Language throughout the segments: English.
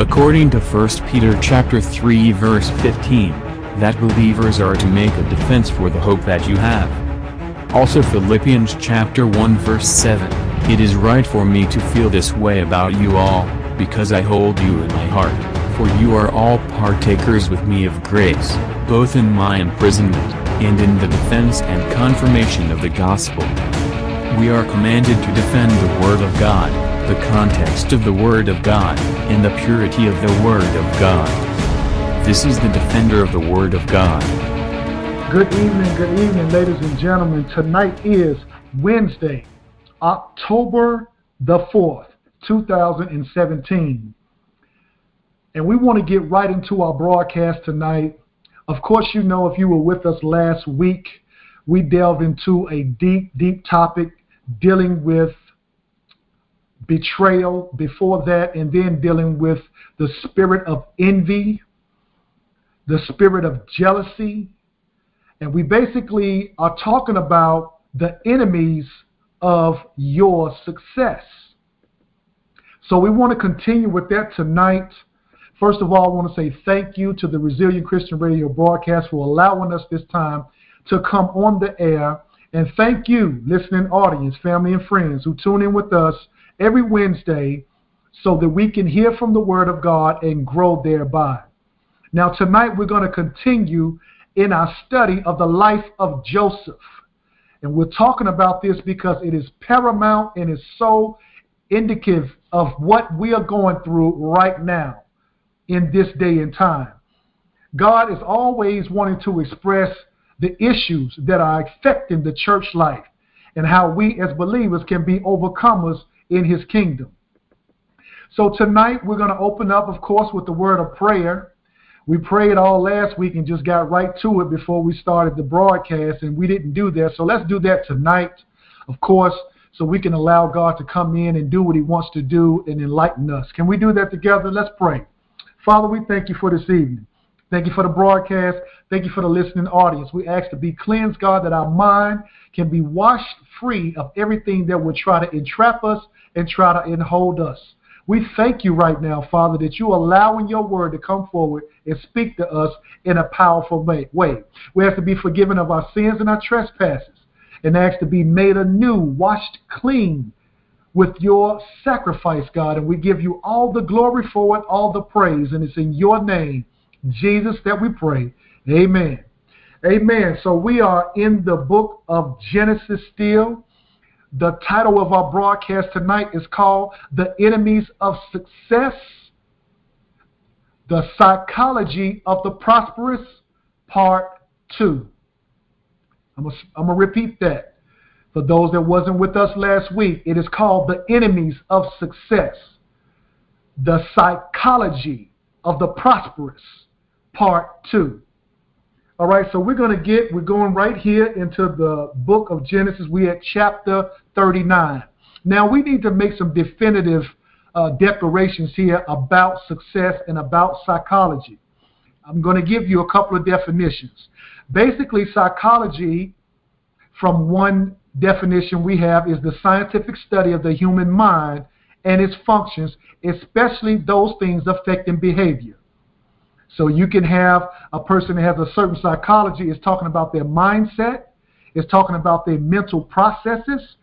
according to 1 Peter chapter 3 verse 15, that believers are to make a defense for the hope that you have. Also Philippians chapter 1 verse 7, it is right for me to feel this way about you all, because I hold you in my heart, for you are all partakers with me of grace, both in my imprisonment, and in the defense and confirmation of the gospel. We are commanded to defend the Word of God, the context of the Word of God, and the purity of the Word of God. This is the defender of the Word of God. Good evening, good evening, ladies and gentlemen. Tonight is Wednesday, October the 4th, 2017. And we want to get right into our broadcast tonight. Of course, you know, if you were with us last week, we delved into a deep, deep topic dealing with betrayal before that, and then dealing with the spirit of envy, the spirit of jealousy. And we basically are talking about the enemies of your success. So we want to continue with that tonight. First of all, I want to say thank you to the Resilient Christian Radio broadcast for allowing us this time to come on the air. And thank you, listening audience, family, and friends who tune in with us every Wednesday so that we can hear from the Word of God and grow thereby. Now, tonight we're going to continue in our study of the life of Joseph. And we're talking about this because it is paramount and is so indicative of what we are going through right now in this day and time. God is always wanting to express the issues that are affecting the church life and how we as believers can be overcomers in his kingdom. So tonight we're going to open up, of course, with the word of prayer. We prayed all last week and just got right to it before we started the broadcast, and we didn't do that. So let's do that tonight, of course, so we can allow God to come in and do what he wants to do and enlighten us. Can we do that together? Let's pray. Father, we thank you for this evening. Thank you for the broadcast. Thank you for the listening audience. We ask to be cleansed, God, that our mind can be washed free of everything that would try to entrap us and try to enhold us. We thank you right now, Father, that you are allowing your word to come forward and speak to us in a powerful way. We ask to be forgiven of our sins and our trespasses and ask to be made anew, washed clean with your sacrifice, God. And we give you all the glory for it, all the praise. And it's in your name, Jesus, that we pray. Amen. Amen. So we are in the book of Genesis still. The title of our broadcast tonight is called The Enemies of Success The Psychology of the Prosperous, Part 2. I'm going to repeat that. For those that wasn't with us last week, it is called The Enemies of Success The Psychology of the Prosperous, Part 2. All right, so we're going to get, we're going right here into the book of Genesis. We're at chapter 39. Now, we need to make some definitive uh, declarations here about success and about psychology. I'm going to give you a couple of definitions. Basically, psychology, from one definition we have, is the scientific study of the human mind and its functions, especially those things affecting behavior. So you can have a person that has a certain psychology is talking about their mindset, is talking about their mental processes,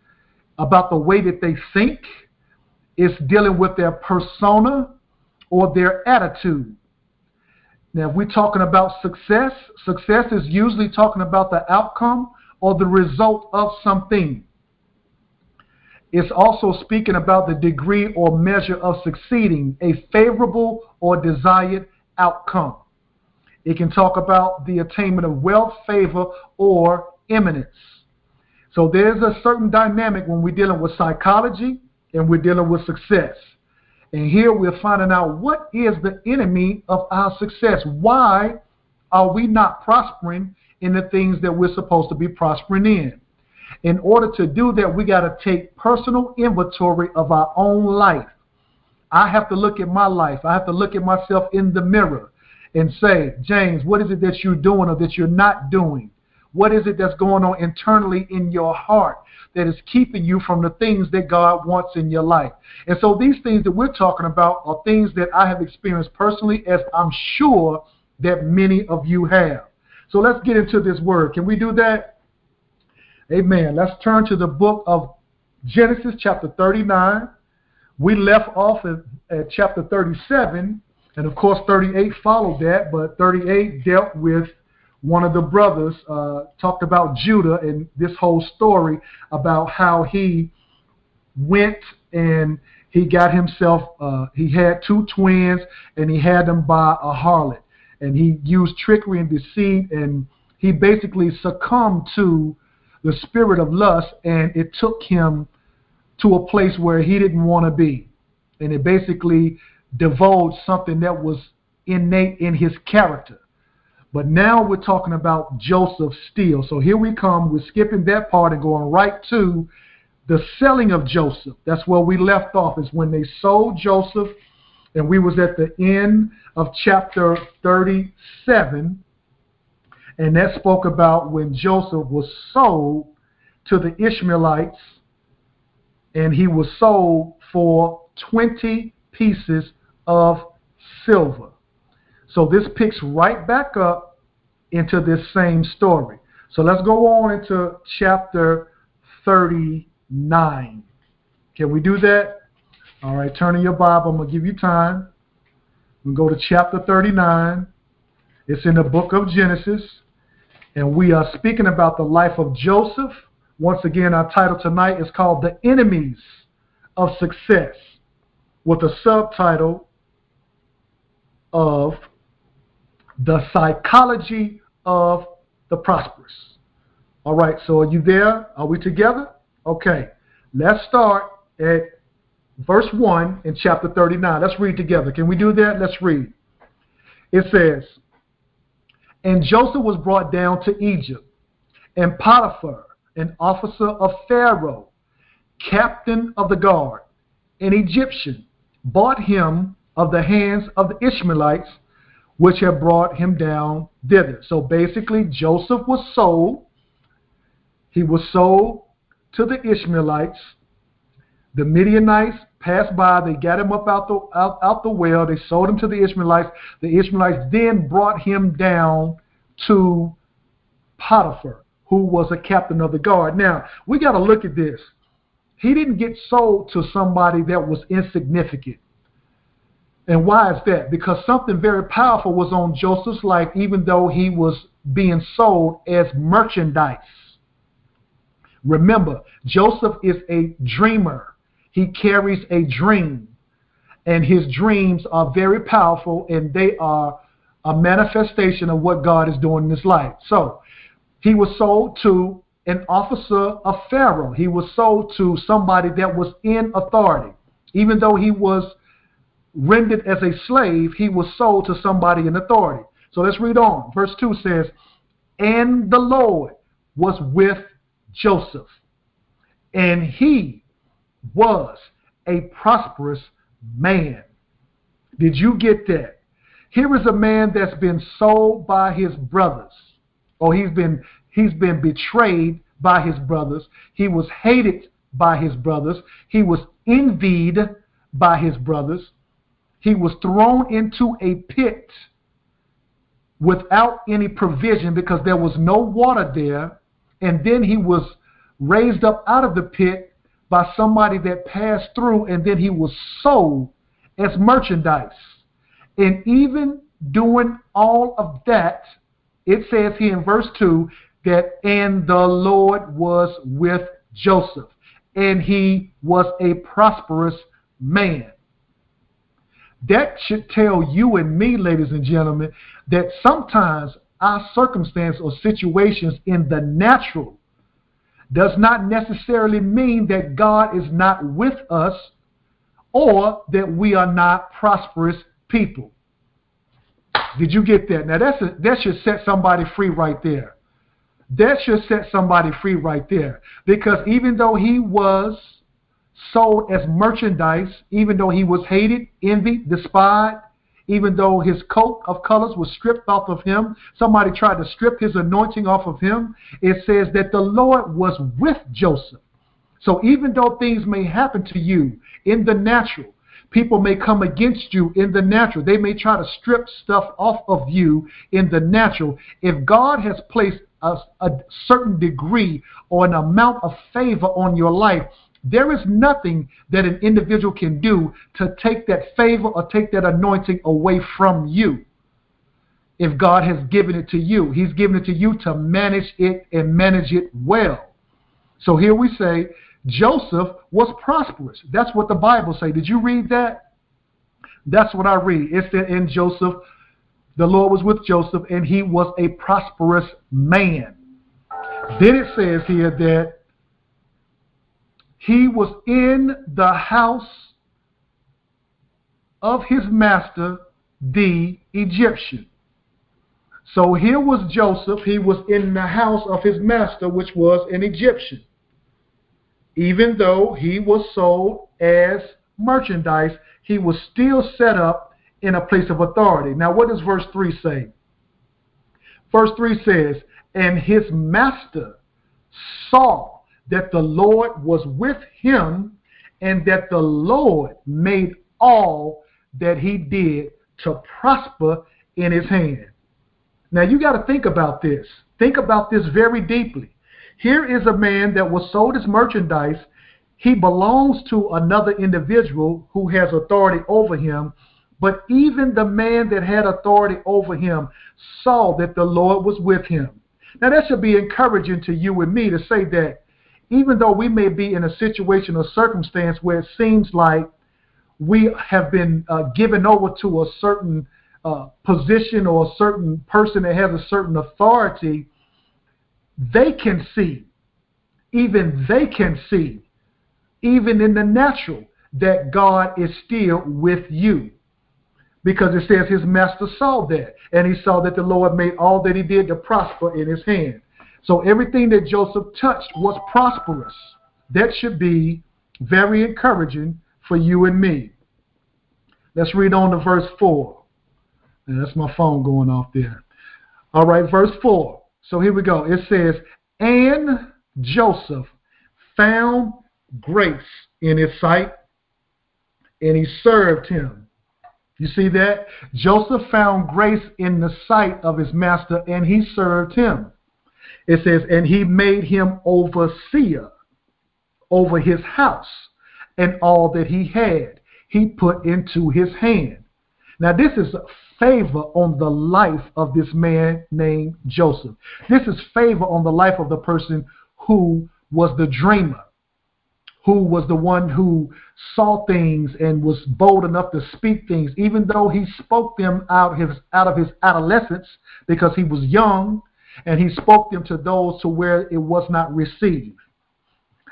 about the way that they think, is dealing with their persona or their attitude. Now, if we're talking about success, success is usually talking about the outcome or the result of something. It's also speaking about the degree or measure of succeeding, a favorable or desired outcome. It can talk about the attainment of wealth, favor, or eminence. So there's a certain dynamic when we're dealing with psychology and we're dealing with success. And here we're finding out what is the enemy of our success. Why are we not prospering in the things that we're supposed to be prospering in? In order to do that, we got to take personal inventory of our own life. I have to look at my life. I have to look at myself in the mirror and say, James, what is it that you're doing or that you're not doing? What is it that's going on internally in your heart that is keeping you from the things that God wants in your life? And so these things that we're talking about are things that I have experienced personally, as I'm sure that many of you have. So let's get into this word. Can we do that? Amen. Let's turn to the book of Genesis, chapter 39. We left off at, at chapter 37, and of course, 38 followed that, but 38 dealt with one of the brothers, uh, talked about Judah and this whole story about how he went and he got himself, uh, he had two twins, and he had them by a harlot. And he used trickery and deceit and he basically succumbed to the spirit of lust and it took him to a place where he didn't want to be. And it basically divulged something that was innate in his character. But now we're talking about joseph still so here we come. We're skipping that part and going right to the selling of joseph. That's where we left off is when they sold joseph and we was at the end of chapter 37 and that spoke about when Joseph was sold to the Ishmaelites and he was sold for 20 pieces of silver. So this picks right back up into this same story. So let's go on into chapter 39. Can we do that? All right, turn in your Bible. I'm going to give you time. We go to chapter 39. It's in the book of Genesis. And we are speaking about the life of Joseph. Once again, our title tonight is called The Enemies of Success, with a subtitle of The Psychology of the Prosperous. All right, so are you there? Are we together? Okay, let's start at verse 1 in chapter 39. Let's read together. Can we do that? Let's read. It says, And Joseph was brought down to Egypt, and Potiphar, an officer of Pharaoh, captain of the guard, an Egyptian, bought him of the hands of the Ishmaelites, which had brought him down thither. So basically, Joseph was sold. He was sold to the Ishmaelites. The Midianites passed by, they got him up out the, out, out the well, they sold him to the Ishmaelites. The Ishmaelites then brought him down to Potiphar, who was a captain of the guard. Now, we got to look at this. He didn't get sold to somebody that was insignificant. And why is that? Because something very powerful was on Joseph's life, even though he was being sold as merchandise. Remember, Joseph is a dreamer. He carries a dream, and his dreams are very powerful, and they are a manifestation of what God is doing in his life. So, he was sold to an officer of Pharaoh. He was sold to somebody that was in authority. Even though he was rendered as a slave, he was sold to somebody in authority. So let's read on. Verse 2 says, And the Lord was with Joseph, and he was a prosperous man. Did you get that? Here is a man that's been sold by his brothers. Or he's been he's been betrayed by his brothers. He was hated by his brothers. He was envied by his brothers. He was thrown into a pit without any provision because there was no water there. And then he was raised up out of the pit by somebody that passed through and then he was sold as merchandise. And even doing all of that, it says here in verse 2 that, and the Lord was with Joseph, and he was a prosperous man. That should tell you and me, ladies and gentlemen, that sometimes our circumstance or situations in the natural does not necessarily mean that God is not with us or that we are not prosperous people. Did you get that? Now that's a, that should set somebody free right there. That should set somebody free right there. Because even though he was sold as merchandise, even though he was hated, envied, despised, even though his coat of colors was stripped off of him, somebody tried to strip his anointing off of him. It says that the Lord was with Joseph. So even though things may happen to you in the natural, people may come against you in the natural. They may try to strip stuff off of you in the natural. If God has placed a, a certain degree or an amount of favor on your life, there is nothing that an individual can do to take that favor or take that anointing away from you. If God has given it to you, He's given it to you to manage it and manage it well. So here we say Joseph was prosperous. That's what the Bible say. Did you read that? That's what I read. It said in Joseph, the Lord was with Joseph, and he was a prosperous man. Then it says here that he was in the house of his master, the Egyptian. So here was Joseph. He was in the house of his master, which was an Egyptian. Even though he was sold as merchandise, he was still set up in a place of authority. Now, what does verse 3 say? Verse 3 says, And his master saw that the Lord was with him and that the Lord made all that he did to prosper in his hand. Now you got to think about this. Think about this very deeply. Here is a man that was sold as merchandise. He belongs to another individual who has authority over him. But even the man that had authority over him saw that the Lord was with him. Now that should be encouraging to you and me to say that even though we may be in a situation or circumstance where it seems like we have been uh, given over to a certain uh, position or a certain person that has a certain authority, they can see, even they can see, even in the natural, that God is still with you. Because it says his master saw that, and he saw that the Lord made all that he did to prosper in his hand. So everything that Joseph touched was prosperous. That should be very encouraging for you and me. Let's read on to verse 4. And that's my phone going off there. All right, verse 4. So here we go. It says, And Joseph found grace in his sight, and he served him. You see that? Joseph found grace in the sight of his master, and he served him. It says, and he made him overseer over his house and all that he had, he put into his hand. Now, this is favor on the life of this man named Joseph. This is favor on the life of the person who was the dreamer, who was the one who saw things and was bold enough to speak things, even though he spoke them out, his, out of his adolescence because he was young and he spoke them to those to where it was not received.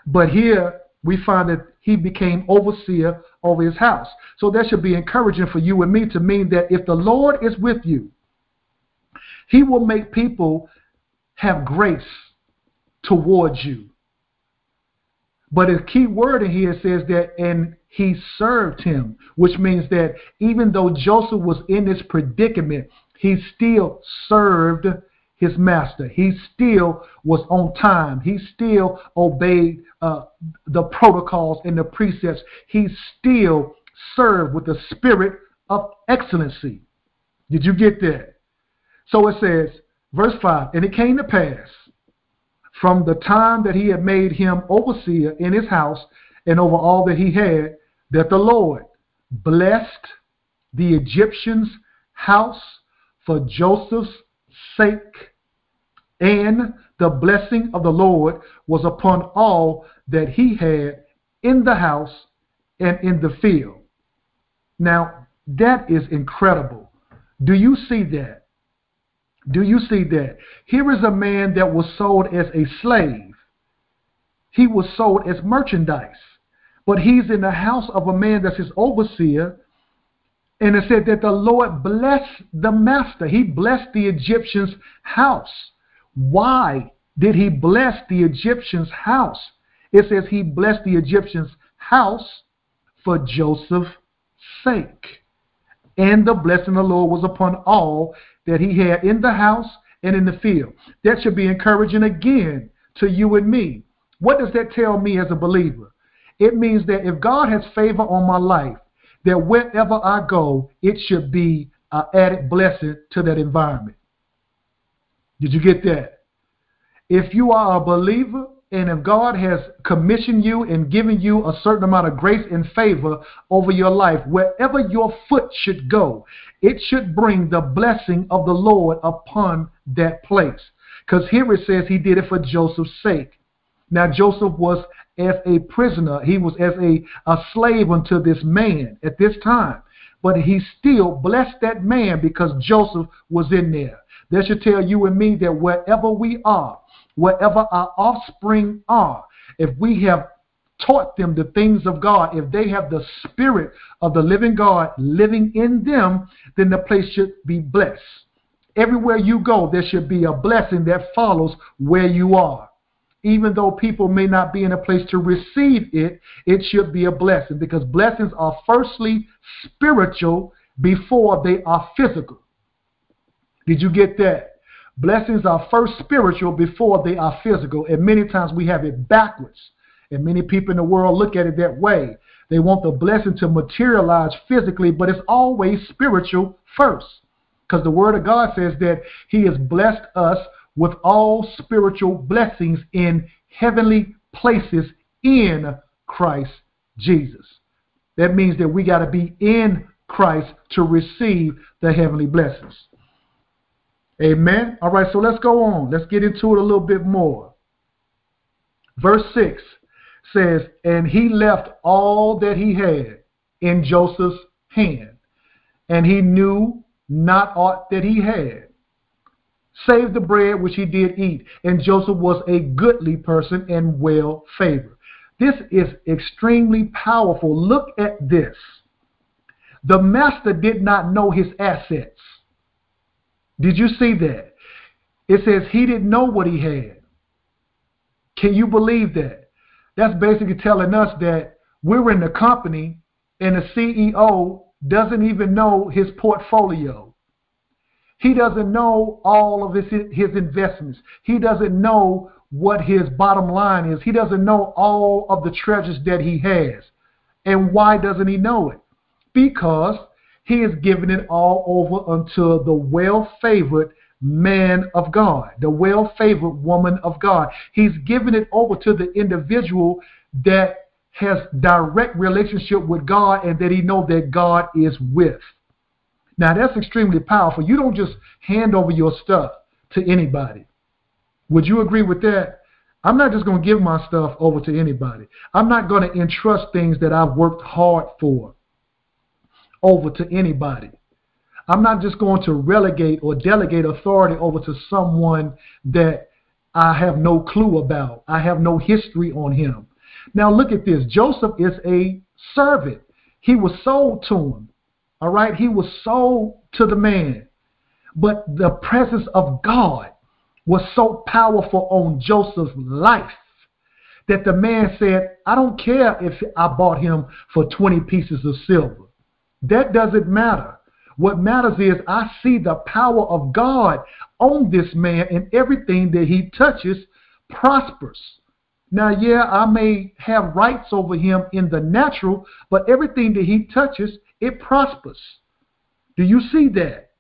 But here we find that he became overseer over his house. So that should be encouraging for you and me to mean that if the Lord is with you, he will make people have grace towards you. But a key word in here says that, and he served him, which means that even though Joseph was in this predicament, he still served his master. He still was on time. He still obeyed uh, the protocols and the precepts. He still served with the spirit of excellency. Did you get that? So it says, verse 5 And it came to pass from the time that he had made him overseer in his house and over all that he had, that the Lord blessed the Egyptian's house for Joseph's sake, and the blessing of the Lord was upon all that he had in the house and in the field. Now, that is incredible. Do you see that? Do you see that? Here is a man that was sold as a slave. He was sold as merchandise. But he's in the house of a man that's his overseer and it said that the Lord blessed the master. He blessed the Egyptian's house. Why did he bless the Egyptian's house? It says he blessed the Egyptian's house for Joseph's sake. and the blessing of the Lord was upon all that he had in the house and in the field. That should be encouraging again to you and me. What does that tell me as a believer? It means that if God has favor on my life, that wherever I go, it should be an added blessing to that environment. Did you get that? If you are a believer and if God has commissioned you and given you a certain amount of grace and favor over your life, wherever your foot should go, it should bring the blessing of the Lord upon that place. Because here it says he did it for Joseph's sake. Now, Joseph was as a prisoner, he was as a, a slave unto this man at this time. But he still blessed that man because Joseph was in there. That should tell you and me that wherever we are, wherever our offspring are, if we have taught them the things of God, if they have the spirit of the living God living in them, then the place should be blessed. Everywhere you go, there should be a blessing that follows where you are. Even though people may not be in a place to receive it, it should be a blessing because blessings are firstly spiritual before they are physical. Did you get that? Blessings are first spiritual before they are physical, and many times we have it backwards. And many people in the world look at it that way. They want the blessing to materialize physically, but it's always spiritual first. Because the Word of God says that He has blessed us with all spiritual blessings in heavenly places in Christ Jesus. That means that we got to be in Christ to receive the heavenly blessings. Amen. All right, so let's go on. Let's get into it a little bit more. Verse 6 says, And he left all that he had in Joseph's hand, and he knew not aught that he had, save the bread which he did eat. And Joseph was a goodly person and well favored. This is extremely powerful. Look at this. The master did not know his assets. Did you see that? It says he didn't know what he had. Can you believe that? That's basically telling us that we're in the company and the CEO doesn't even know his portfolio. He doesn't know all of his, his investments. He doesn't know what his bottom line is. He doesn't know all of the treasures that he has. And why doesn't he know it? Because he is giving it all over unto the well favored man of God, the well favored woman of God. He's giving it over to the individual that has direct relationship with God and that he know that God is with. Now that's extremely powerful. You don't just hand over your stuff to anybody. Would you agree with that? I'm not just going to give my stuff over to anybody. I'm not going to entrust things that I've worked hard for over to anybody. I'm not just going to relegate or delegate authority over to someone that I have no clue about. I have no history on him. Now look at this. Joseph is a servant. He was sold to him. All right? He was sold to the man. But the presence of God was so powerful on Joseph's life that the man said, I don't care if I bought him for 20 pieces of silver. That doesn't matter. What matters is I see the power of God on this man and everything that he touches prospers. Now, yeah, I may have rights over him in the natural, but everything that he touches, it prospers. Do you see that?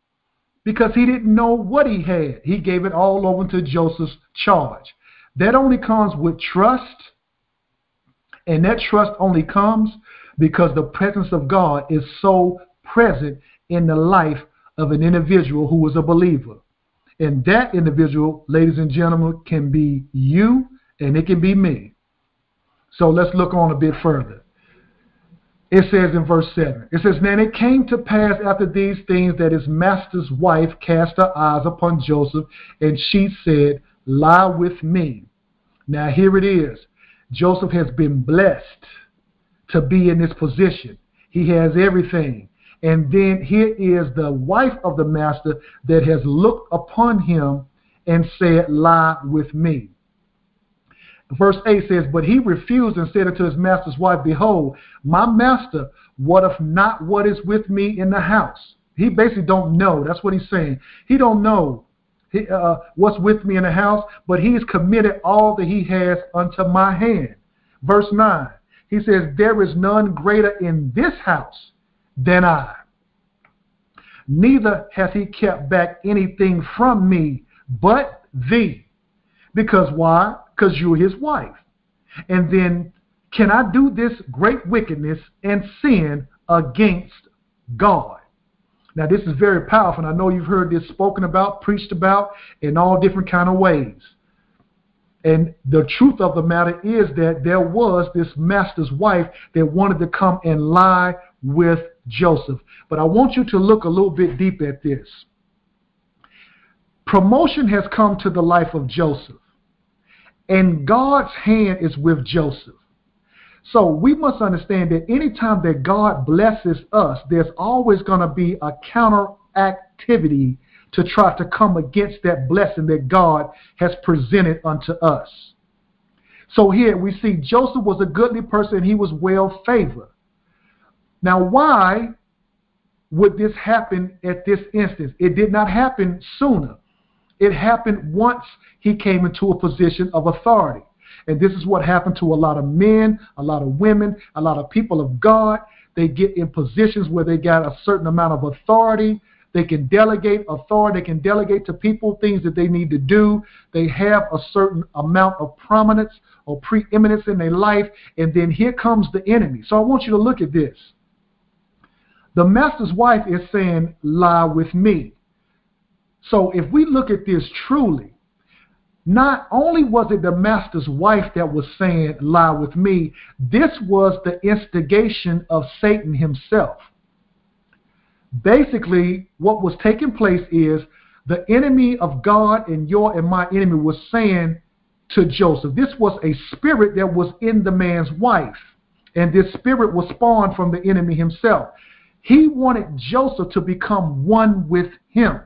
Because he didn't know what he had. He gave it all over to Joseph's charge. That only comes with trust, and that trust only comes because the presence of God is so present in the life of an individual who is a believer. And that individual, ladies and gentlemen, can be you and it can be me. So let's look on a bit further. It says in verse 7, it says, Then it came to pass after these things that his master's wife cast her eyes upon Joseph, and she said, Lie with me. Now here it is. Joseph has been blessed to be in this position. He has everything. And then here is the wife of the master that has looked upon him and said, Lie with me. Verse 8 says, But he refused and said unto his master's wife, Behold, my master what if not what is with me in the house? He basically don't know. That's what he's saying. He don't know he, uh, what's with me in the house, but he's committed all that he has unto my hand. Verse 9, he says, There is none greater in this house than I. Neither hath he kept back anything from me but thee. Because why? Because you're his wife. And then, can I do this great wickedness and sin against God? Now, this is very powerful, and I know you've heard this spoken about, preached about in all different kind of ways. And the truth of the matter is that there was this master's wife that wanted to come and lie with Joseph. But I want you to look a little bit deep at this. Promotion has come to the life of Joseph, and God's hand is with Joseph. So we must understand that anytime that God blesses us, there's always going to be a counter activity to try to come against that blessing that God has presented unto us. So here we see Joseph was a goodly person, he was well favored. Now, why would this happen at this instance? It did not happen sooner. It happened once he came into a position of authority. And this is what happened to a lot of men, a lot of women, a lot of people of God. They get in positions where they got a certain amount of authority. They can delegate authority. They can delegate to people things that they need to do. They have a certain amount of prominence or preeminence in their life. And then here comes the enemy. So I want you to look at this. The master's wife is saying, lie with me. So if we look at this truly, not only was it the master's wife that was saying, lie with me, this was the instigation of Satan himself. Basically, what was taking place is the enemy of God and your and my enemy was saying to Joseph, this was a spirit that was in the man's wife. And this spirit was spawned from the enemy himself. He wanted Joseph to become one with him.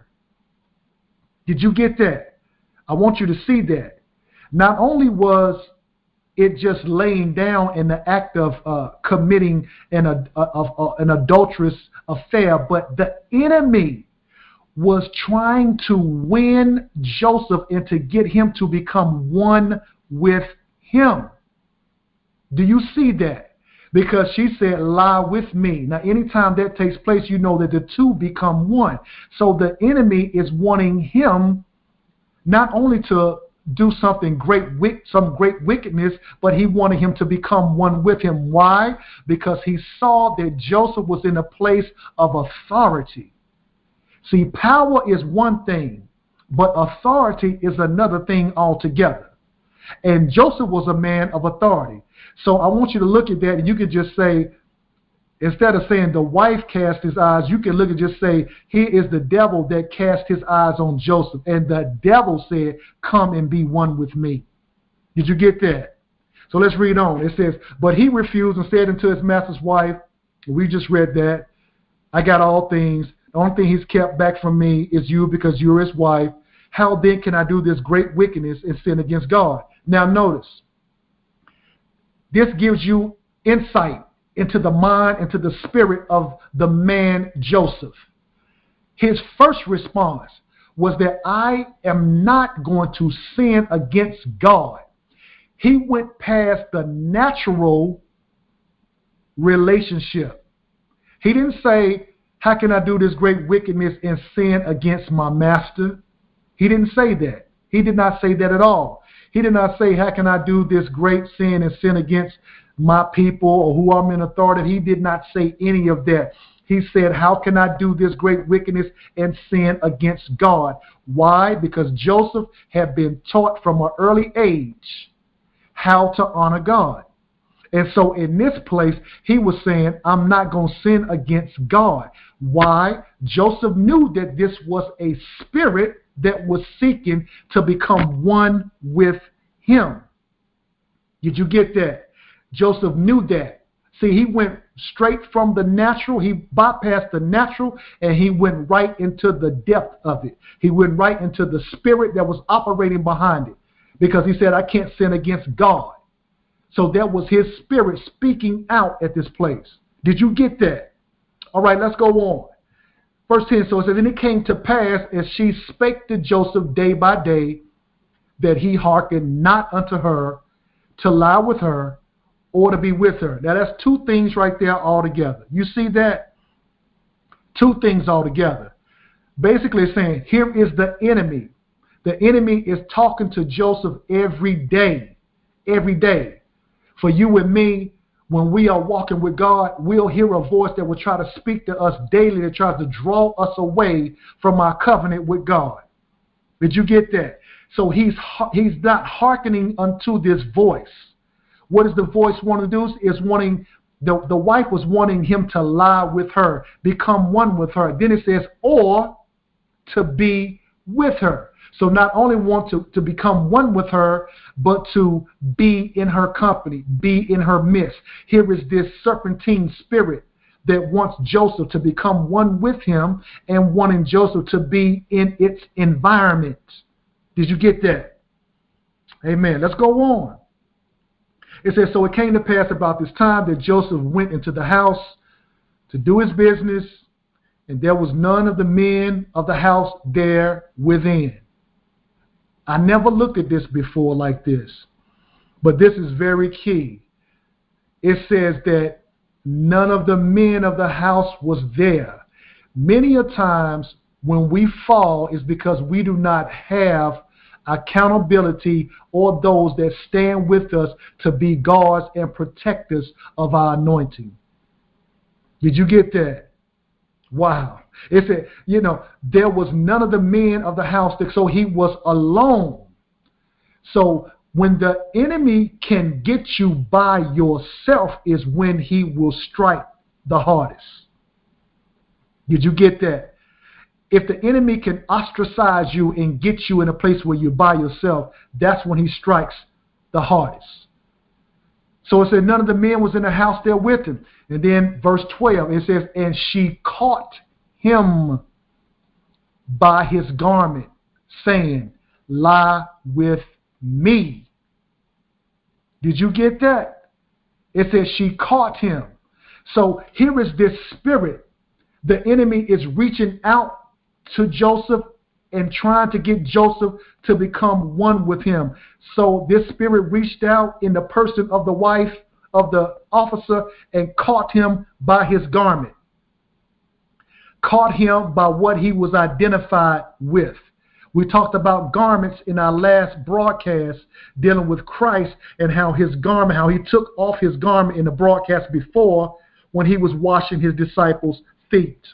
Did you get that? I want you to see that. Not only was it just laying down in the act of uh, committing an, uh, uh, an adulterous affair, but the enemy was trying to win Joseph and to get him to become one with him. Do you see that? Because she said, lie with me. Now, anytime that takes place, you know that the two become one. So the enemy is wanting him not only to do something great, some great wickedness, but he wanted him to become one with him. Why? Because he saw that Joseph was in a place of authority. See, power is one thing, but authority is another thing altogether. And Joseph was a man of authority. So I want you to look at that and you can just say, Instead of saying the wife cast his eyes, you can look and just say, Here is the devil that cast his eyes on Joseph. And the devil said, Come and be one with me. Did you get that? So let's read on. It says, But he refused and said unto his master's wife, We just read that. I got all things. The only thing he's kept back from me is you because you're his wife. How then can I do this great wickedness and sin against God? Now notice, this gives you insight into the mind, into the spirit of the man Joseph. His first response was that I am not going to sin against God. He went past the natural relationship. He didn't say, How can I do this great wickedness and sin against my master? He didn't say that. He did not say that at all. He did not say, How can I do this great sin and sin against my people or who I'm in authority. He did not say any of that. He said, How can I do this great wickedness and sin against God? Why? Because Joseph had been taught from an early age how to honor God. And so in this place, he was saying, I'm not going to sin against God. Why? Joseph knew that this was a spirit that was seeking to become one with him. Did you get that? Joseph knew that. See, he went straight from the natural, he bypassed the natural, and he went right into the depth of it. He went right into the spirit that was operating behind it because he said, I can't sin against God. So that was his spirit speaking out at this place. Did you get that? All right, let's go on. Verse 10 so it says, And it came to pass as she spake to Joseph day by day, that he hearkened not unto her to lie with her or to be with her. Now that's two things right there altogether. You see that? Two things altogether. Basically saying, here is the enemy. The enemy is talking to Joseph every day. Every day. For you and me, when we are walking with God, we'll hear a voice that will try to speak to us daily that tries to draw us away from our covenant with God. Did you get that? So he's he's not hearkening unto this voice. What does the voice want to do? Is wanting the, the wife was wanting him to lie with her, become one with her. Then it says, or to be with her. So not only want to, to become one with her, but to be in her company, be in her midst. Here is this serpentine spirit that wants Joseph to become one with him and wanting Joseph to be in its environment. Did you get that? Amen. Let's go on. It says, So it came to pass about this time that Joseph went into the house to do his business, and there was none of the men of the house there within. I never looked at this before like this, but this is very key. It says that none of the men of the house was there. Many a times when we fall is because we do not have accountability or those that stand with us to be guards and protectors of our anointing. Did you get that? Wow. It said, you know, there was none of the men of the house, so he was alone. So when the enemy can get you by yourself is when he will strike the hardest. Did you get that? If the enemy can ostracize you and get you in a place where you're by yourself, that's when he strikes the hardest. So it said none of the men was in the house there with him. And then verse 12, it says, And she caught him by his garment, saying, Lie with me. Did you get that? It says she caught him. So here is this spirit. The enemy is reaching out to Joseph and trying to get Joseph to become one with him. So this spirit reached out in the person of the wife of the officer and caught him by his garment. Caught him by what he was identified with. We talked about garments in our last broadcast dealing with Christ and how his garment, how he took off his garment in the broadcast before when he was washing his disciples' feet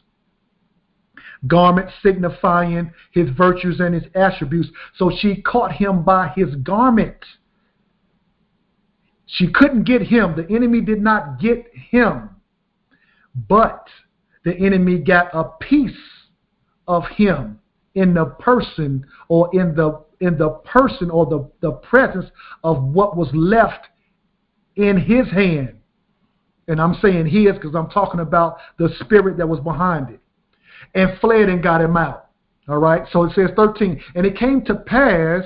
garment signifying his virtues and his attributes. So she caught him by his garment. She couldn't get him. The enemy did not get him. But the enemy got a piece of him in the person or in the in the person or the, the presence of what was left in his hand. And I'm saying his because I'm talking about the spirit that was behind it and fled and got him out. All right, so it says 13. And it came to pass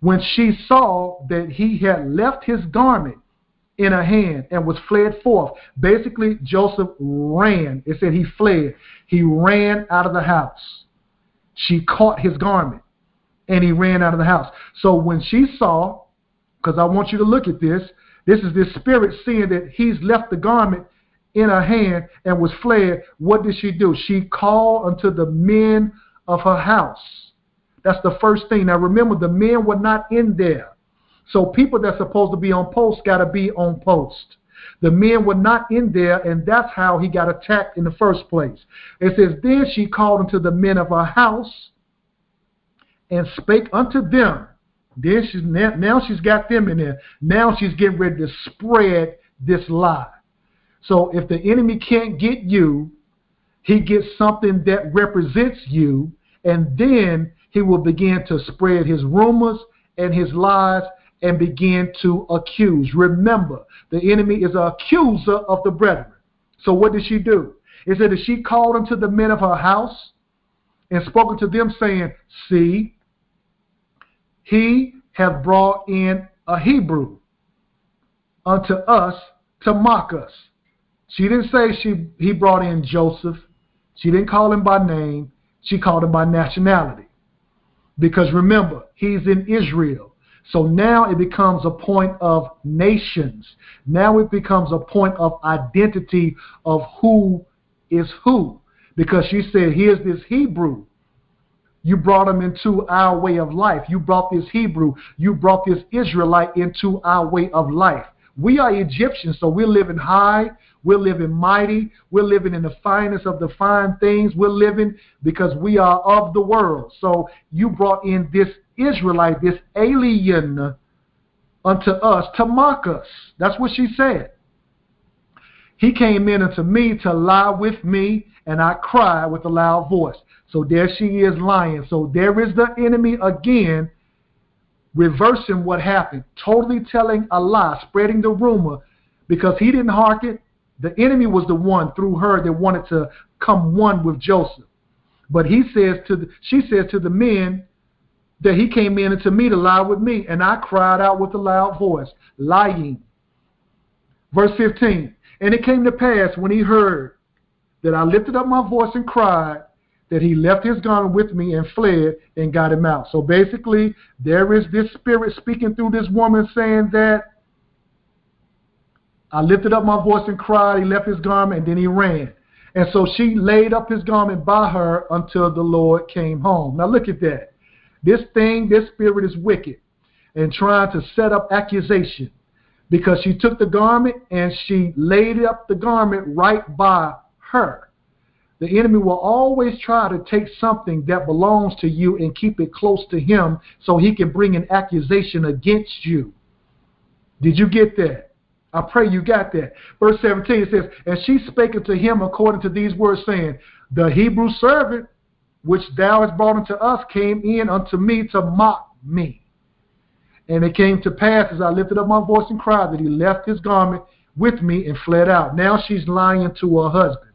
when she saw that he had left his garment in her hand and was fled forth. Basically, Joseph ran. It said he fled. He ran out of the house. She caught his garment and he ran out of the house. So when she saw, because I want you to look at this, this is this spirit seeing that he's left the garment in her hand and was fled, what did she do? She called unto the men of her house. That's the first thing. Now remember, the men were not in there. So people that's supposed to be on post got to be on post. The men were not in there, and that's how he got attacked in the first place. It says, Then she called unto the men of her house and spake unto them. Then she's now, now she's got them in there. Now she's getting ready to spread this lie. So if the enemy can't get you, he gets something that represents you, and then he will begin to spread his rumors and his lies and begin to accuse. Remember, the enemy is an accuser of the brethren. So what did she do? It said that she called unto the men of her house and spoken to them, saying, See, he hath brought in a Hebrew unto us to mock us She didn't say she he brought in Joseph. She didn't call him by name. She called him by nationality. Because remember, he's in Israel. So now it becomes a point of nations. Now it becomes a point of identity of who is who. Because she said, here's this Hebrew. You brought him into our way of life. You brought this Hebrew. You brought this Israelite into our way of life. We are Egyptians, so we're living high. We're living mighty. We're living in the finest of the fine things. We're living because we are of the world. So you brought in this Israelite, this alien unto us to mock us. That's what she said. He came in unto me to lie with me, and I cried with a loud voice. So there she is lying. So there is the enemy again, reversing what happened, totally telling a lie, spreading the rumor, because he didn't hearken. The enemy was the one through her that wanted to come one with Joseph. But he says to the, she says to the men that he came in and to me to lie with me, and I cried out with a loud voice, lying. Verse 15. And it came to pass when he heard that I lifted up my voice and cried, that he left his garment with me and fled and got him out. So basically, there is this spirit speaking through this woman saying that I lifted up my voice and cried. He left his garment and then he ran. And so she laid up his garment by her until the Lord came home. Now look at that. This thing, this spirit is wicked and trying to set up accusation because she took the garment and she laid up the garment right by her. The enemy will always try to take something that belongs to you and keep it close to him so he can bring an accusation against you. Did you get that? I pray you got that. Verse 17 it says, And she spake unto him according to these words, saying, The Hebrew servant which thou hast brought unto us came in unto me to mock me. And it came to pass as I lifted up my voice and cried that he left his garment with me and fled out. Now she's lying to her husband.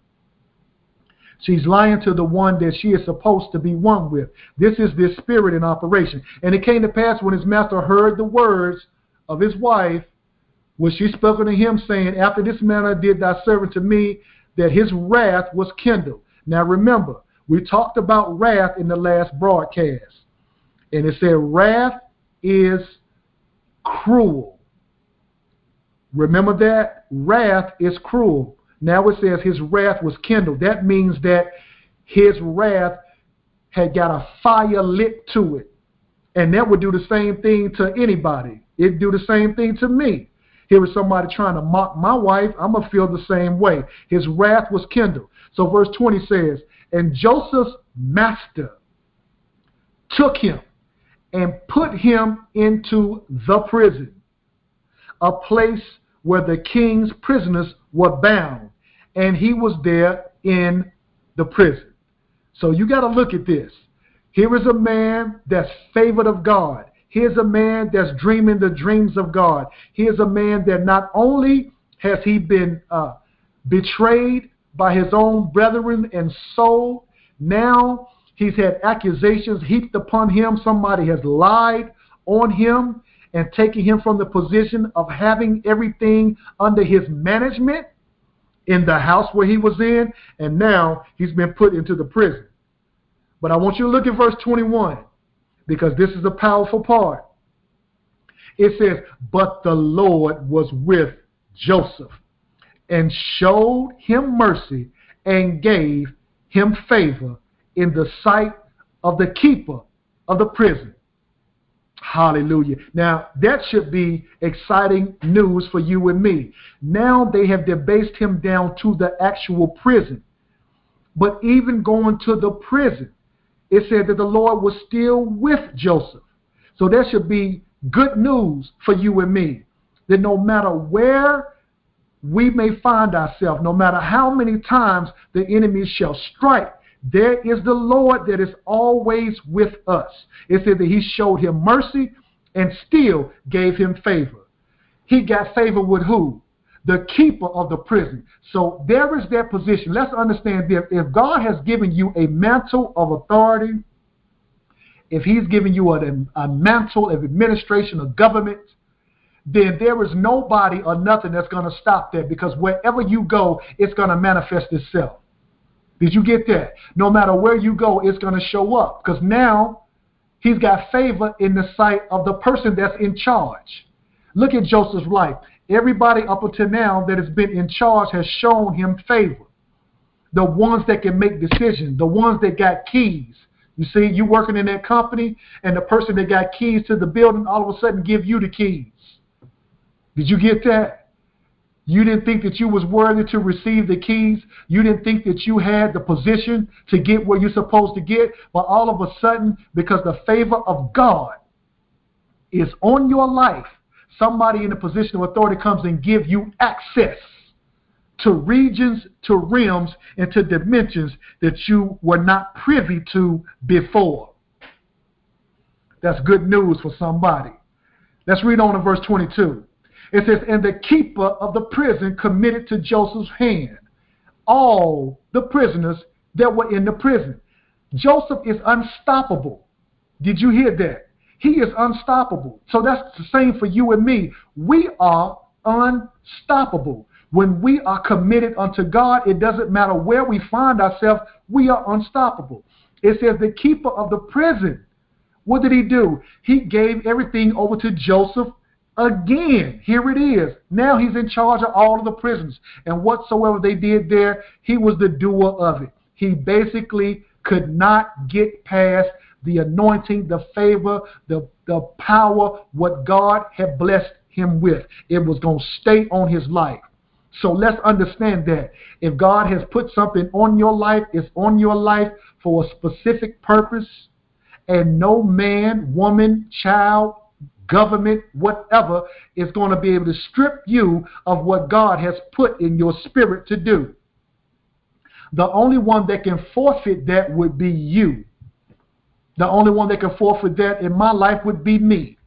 She's lying to the one that she is supposed to be one with. This is this spirit in operation. And it came to pass when his master heard the words of his wife, which she spoke unto him, saying, After this manner did thy servant to me, that his wrath was kindled. Now remember, we talked about wrath in the last broadcast. And it said, wrath is cruel. Remember that? Wrath is cruel. Now it says his wrath was kindled. That means that his wrath had got a fire lit to it. And that would do the same thing to anybody. It'd do the same thing to me. Here was somebody trying to mock my wife. I'm going to feel the same way. His wrath was kindled. So verse 20 says, And Joseph's master took him and put him into the prison, a place where the king's prisoners were bound, and he was there in the prison. So you got to look at this. Here is a man that's favored of God. Here's a man that's dreaming the dreams of God. Here's a man that not only has he been uh, betrayed by his own brethren and soul, now he's had accusations heaped upon him. Somebody has lied on him and taking him from the position of having everything under his management in the house where he was in, and now he's been put into the prison. But I want you to look at verse 21 because this is a powerful part. It says, But the Lord was with Joseph and showed him mercy and gave him favor in the sight of the keeper of the prison. Hallelujah. Now, that should be exciting news for you and me. Now they have debased him down to the actual prison. But even going to the prison, it said that the Lord was still with Joseph. So there should be good news for you and me. That no matter where we may find ourselves, no matter how many times the enemy shall strike, there is the Lord that is always with us. It said that he showed him mercy and still gave him favor. He got favor with who? The keeper of the prison. So there is that position. Let's understand this. If God has given you a mantle of authority, if he's given you a, a mantle of administration of government, then there is nobody or nothing that's going to stop that because wherever you go, it's going to manifest itself. Did you get that? No matter where you go, it's going to show up because now he's got favor in the sight of the person that's in charge. Look at Joseph's life. Everybody up until now that has been in charge has shown him favor. The ones that can make decisions, the ones that got keys. You see, you working in that company, and the person that got keys to the building all of a sudden give you the keys. Did you get that? You didn't think that you was worthy to receive the keys. You didn't think that you had the position to get where you're supposed to get. But all of a sudden, because the favor of God is on your life, somebody in a position of authority comes and give you access to regions, to realms, and to dimensions that you were not privy to before. That's good news for somebody. Let's read on in verse 22. It says, And the keeper of the prison committed to Joseph's hand all the prisoners that were in the prison. Joseph is unstoppable. Did you hear that? He is unstoppable. So that's the same for you and me. We are unstoppable. When we are committed unto God, it doesn't matter where we find ourselves, we are unstoppable. It says the keeper of the prison. What did he do? He gave everything over to Joseph again. Here it is. Now he's in charge of all of the prisons. And whatsoever they did there, he was the doer of it. He basically could not get past the anointing, the favor, the, the power, what God had blessed him with. It was going to stay on his life. So let's understand that. If God has put something on your life, it's on your life for a specific purpose, and no man, woman, child, government, whatever, is going to be able to strip you of what God has put in your spirit to do. The only one that can forfeit that would be you. The only one that can forfeit that in my life would be me.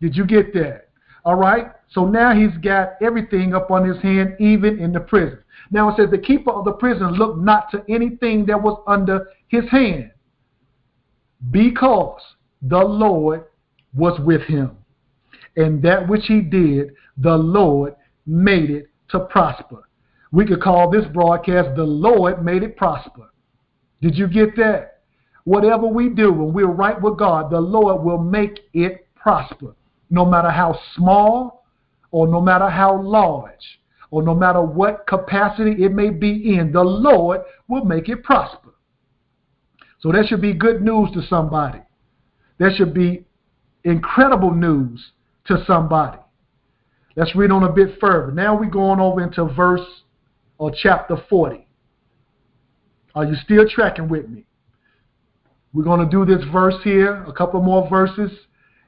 Did you get that? All right? So now he's got everything up on his hand, even in the prison. Now it says, The keeper of the prison looked not to anything that was under his hand, because the Lord was with him. And that which he did, the Lord made it to prosper. We could call this broadcast, The Lord Made It Prosper. Did you get that? Whatever we do, when we're right with God, the Lord will make it prosper. No matter how small or no matter how large or no matter what capacity it may be in, the Lord will make it prosper. So that should be good news to somebody. That should be incredible news to somebody. Let's read on a bit further. Now we're going over into verse or chapter 40. Are you still tracking with me? We're going to do this verse here, a couple more verses,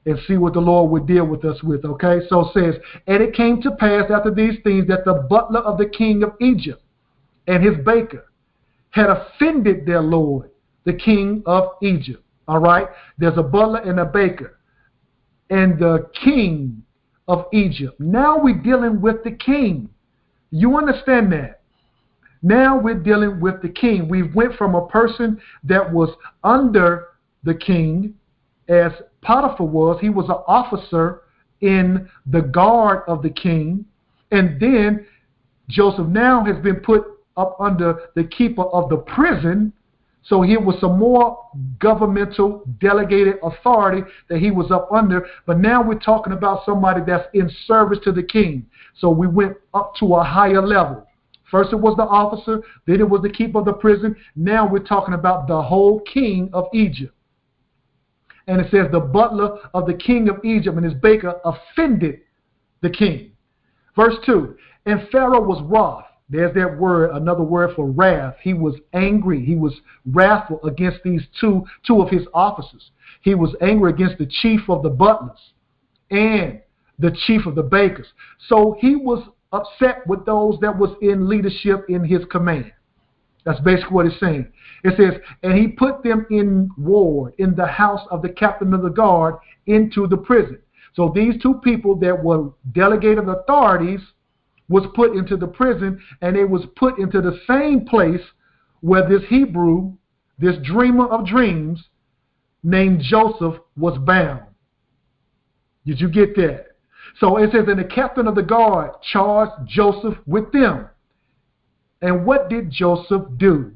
and see what the Lord would deal with us with. Okay? So it says, And it came to pass after these things that the butler of the king of Egypt and his baker had offended their Lord, the king of Egypt. All right? There's a butler and a baker and the king of Egypt. Now we're dealing with the king. You understand that? Now we're dealing with the king. We went from a person that was under the king, as Potiphar was. He was an officer in the guard of the king. And then Joseph now has been put up under the keeper of the prison so here was some more governmental delegated authority that he was up under. But now we're talking about somebody that's in service to the king. So we went up to a higher level. First it was the officer, then it was the keeper of the prison. Now we're talking about the whole king of Egypt. And it says the butler of the king of Egypt and his baker offended the king. Verse 2 And Pharaoh was wroth there's that word, another word for wrath. He was angry. He was wrathful against these two, two of his officers. He was angry against the chief of the butlers and the chief of the bakers. So he was upset with those that was in leadership in his command. That's basically what it's saying. It says, and he put them in ward in the house of the captain of the guard into the prison. So these two people that were delegated authorities was put into the prison and it was put into the same place where this Hebrew, this dreamer of dreams named Joseph was bound. Did you get that? So it says, and the captain of the guard charged Joseph with them. And what did Joseph do?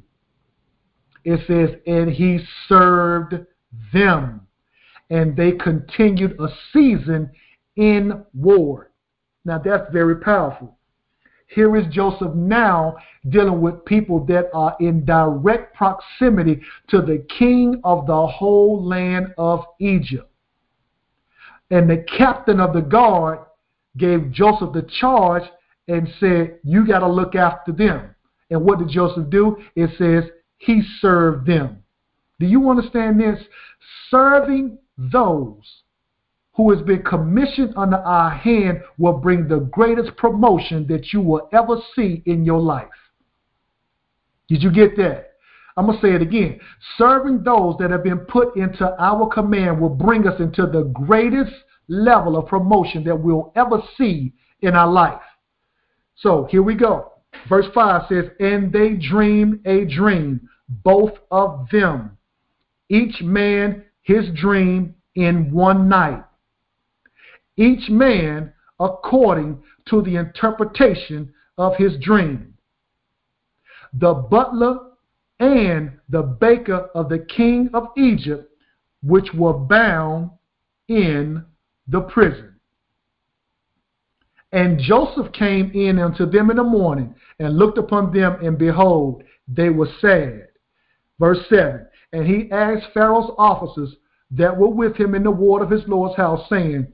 It says, and he served them. And they continued a season in war. Now that's very powerful. Here is Joseph now dealing with people that are in direct proximity to the king of the whole land of Egypt. And the captain of the guard gave Joseph the charge and said, You got to look after them. And what did Joseph do? It says, He served them. Do you understand this? Serving those who has been commissioned under our hand will bring the greatest promotion that you will ever see in your life. Did you get that? I'm going to say it again. Serving those that have been put into our command will bring us into the greatest level of promotion that we'll ever see in our life. So here we go. Verse 5 says, And they dreamed a dream, both of them, each man his dream in one night each man according to the interpretation of his dream. The butler and the baker of the king of Egypt, which were bound in the prison. And Joseph came in unto them in the morning and looked upon them, and behold, they were sad. Verse 7 And he asked Pharaoh's officers that were with him in the ward of his Lord's house, saying,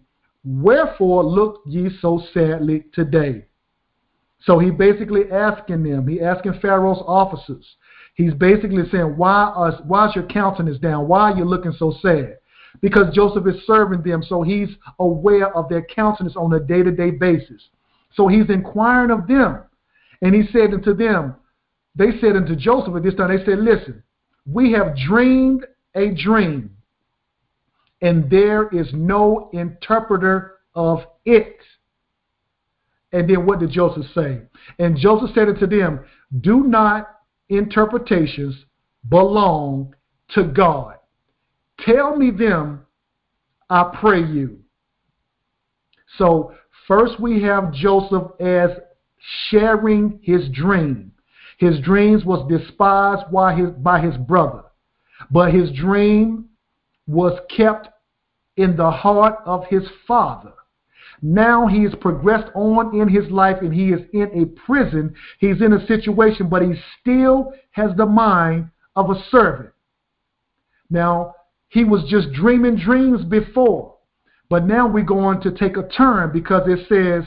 Wherefore look ye so sadly today? So he basically asking them, he asking Pharaoh's officers. He's basically saying, why, us, why is your countenance down? Why are you looking so sad? Because Joseph is serving them, so he's aware of their countenance on a day-to-day basis. So he's inquiring of them. And he said unto them, they said unto Joseph at this time, they said, listen, we have dreamed a dream and there is no interpreter of it. And then what did Joseph say? And Joseph said unto them, Do not interpretations belong to God. Tell me them, I pray you. So first we have Joseph as sharing his dream. His dreams was despised by his, by his brother, but his dream was kept in the heart of his father. Now he has progressed on in his life and he is in a prison. He's in a situation, but he still has the mind of a servant. Now, he was just dreaming dreams before, but now we're going to take a turn because it says,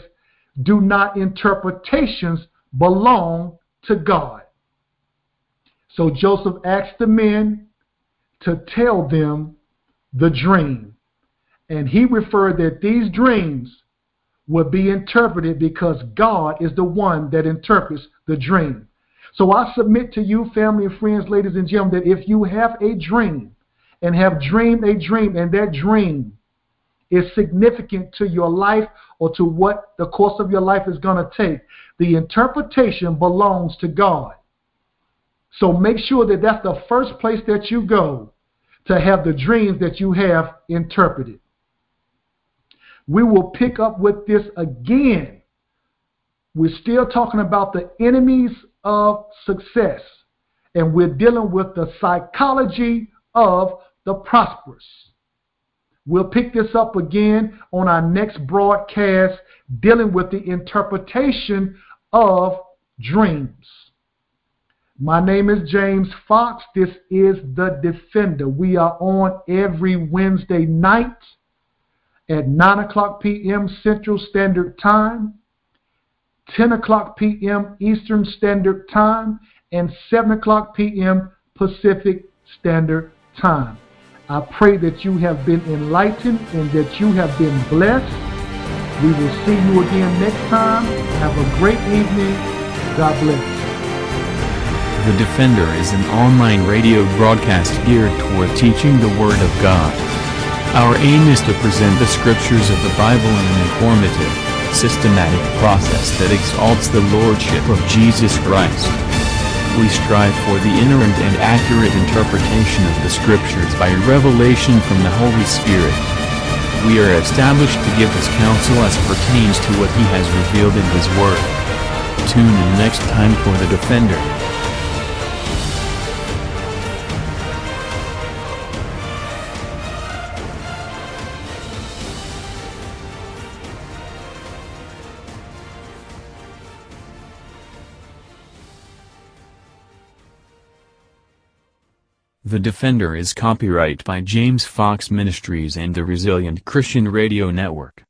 do not interpretations belong to God. So Joseph asked the men to tell them the dream. And he referred that these dreams would be interpreted because God is the one that interprets the dream. So I submit to you, family and friends, ladies and gentlemen, that if you have a dream and have dreamed a dream and that dream is significant to your life or to what the course of your life is going to take, the interpretation belongs to God. So make sure that that's the first place that you go to have the dreams that you have interpreted. We will pick up with this again. We're still talking about the enemies of success, and we're dealing with the psychology of the prosperous. We'll pick this up again on our next broadcast, dealing with the interpretation of dreams. My name is James Fox. This is The Defender. We are on every Wednesday night at 9 o'clock p.m. Central Standard Time, 10 o'clock p.m. Eastern Standard Time, and 7 o'clock p.m. Pacific Standard Time. I pray that you have been enlightened and that you have been blessed. We will see you again next time. Have a great evening. God bless. The Defender is an online radio broadcast geared toward teaching the Word of God. Our aim is to present the scriptures of the Bible in an informative, systematic process that exalts the Lordship of Jesus Christ. We strive for the inerrant and accurate interpretation of the scriptures by revelation from the Holy Spirit. We are established to give his counsel as pertains to what he has revealed in his word. Tune in next time for The Defender. The Defender is copyright by James Fox Ministries and the Resilient Christian Radio Network.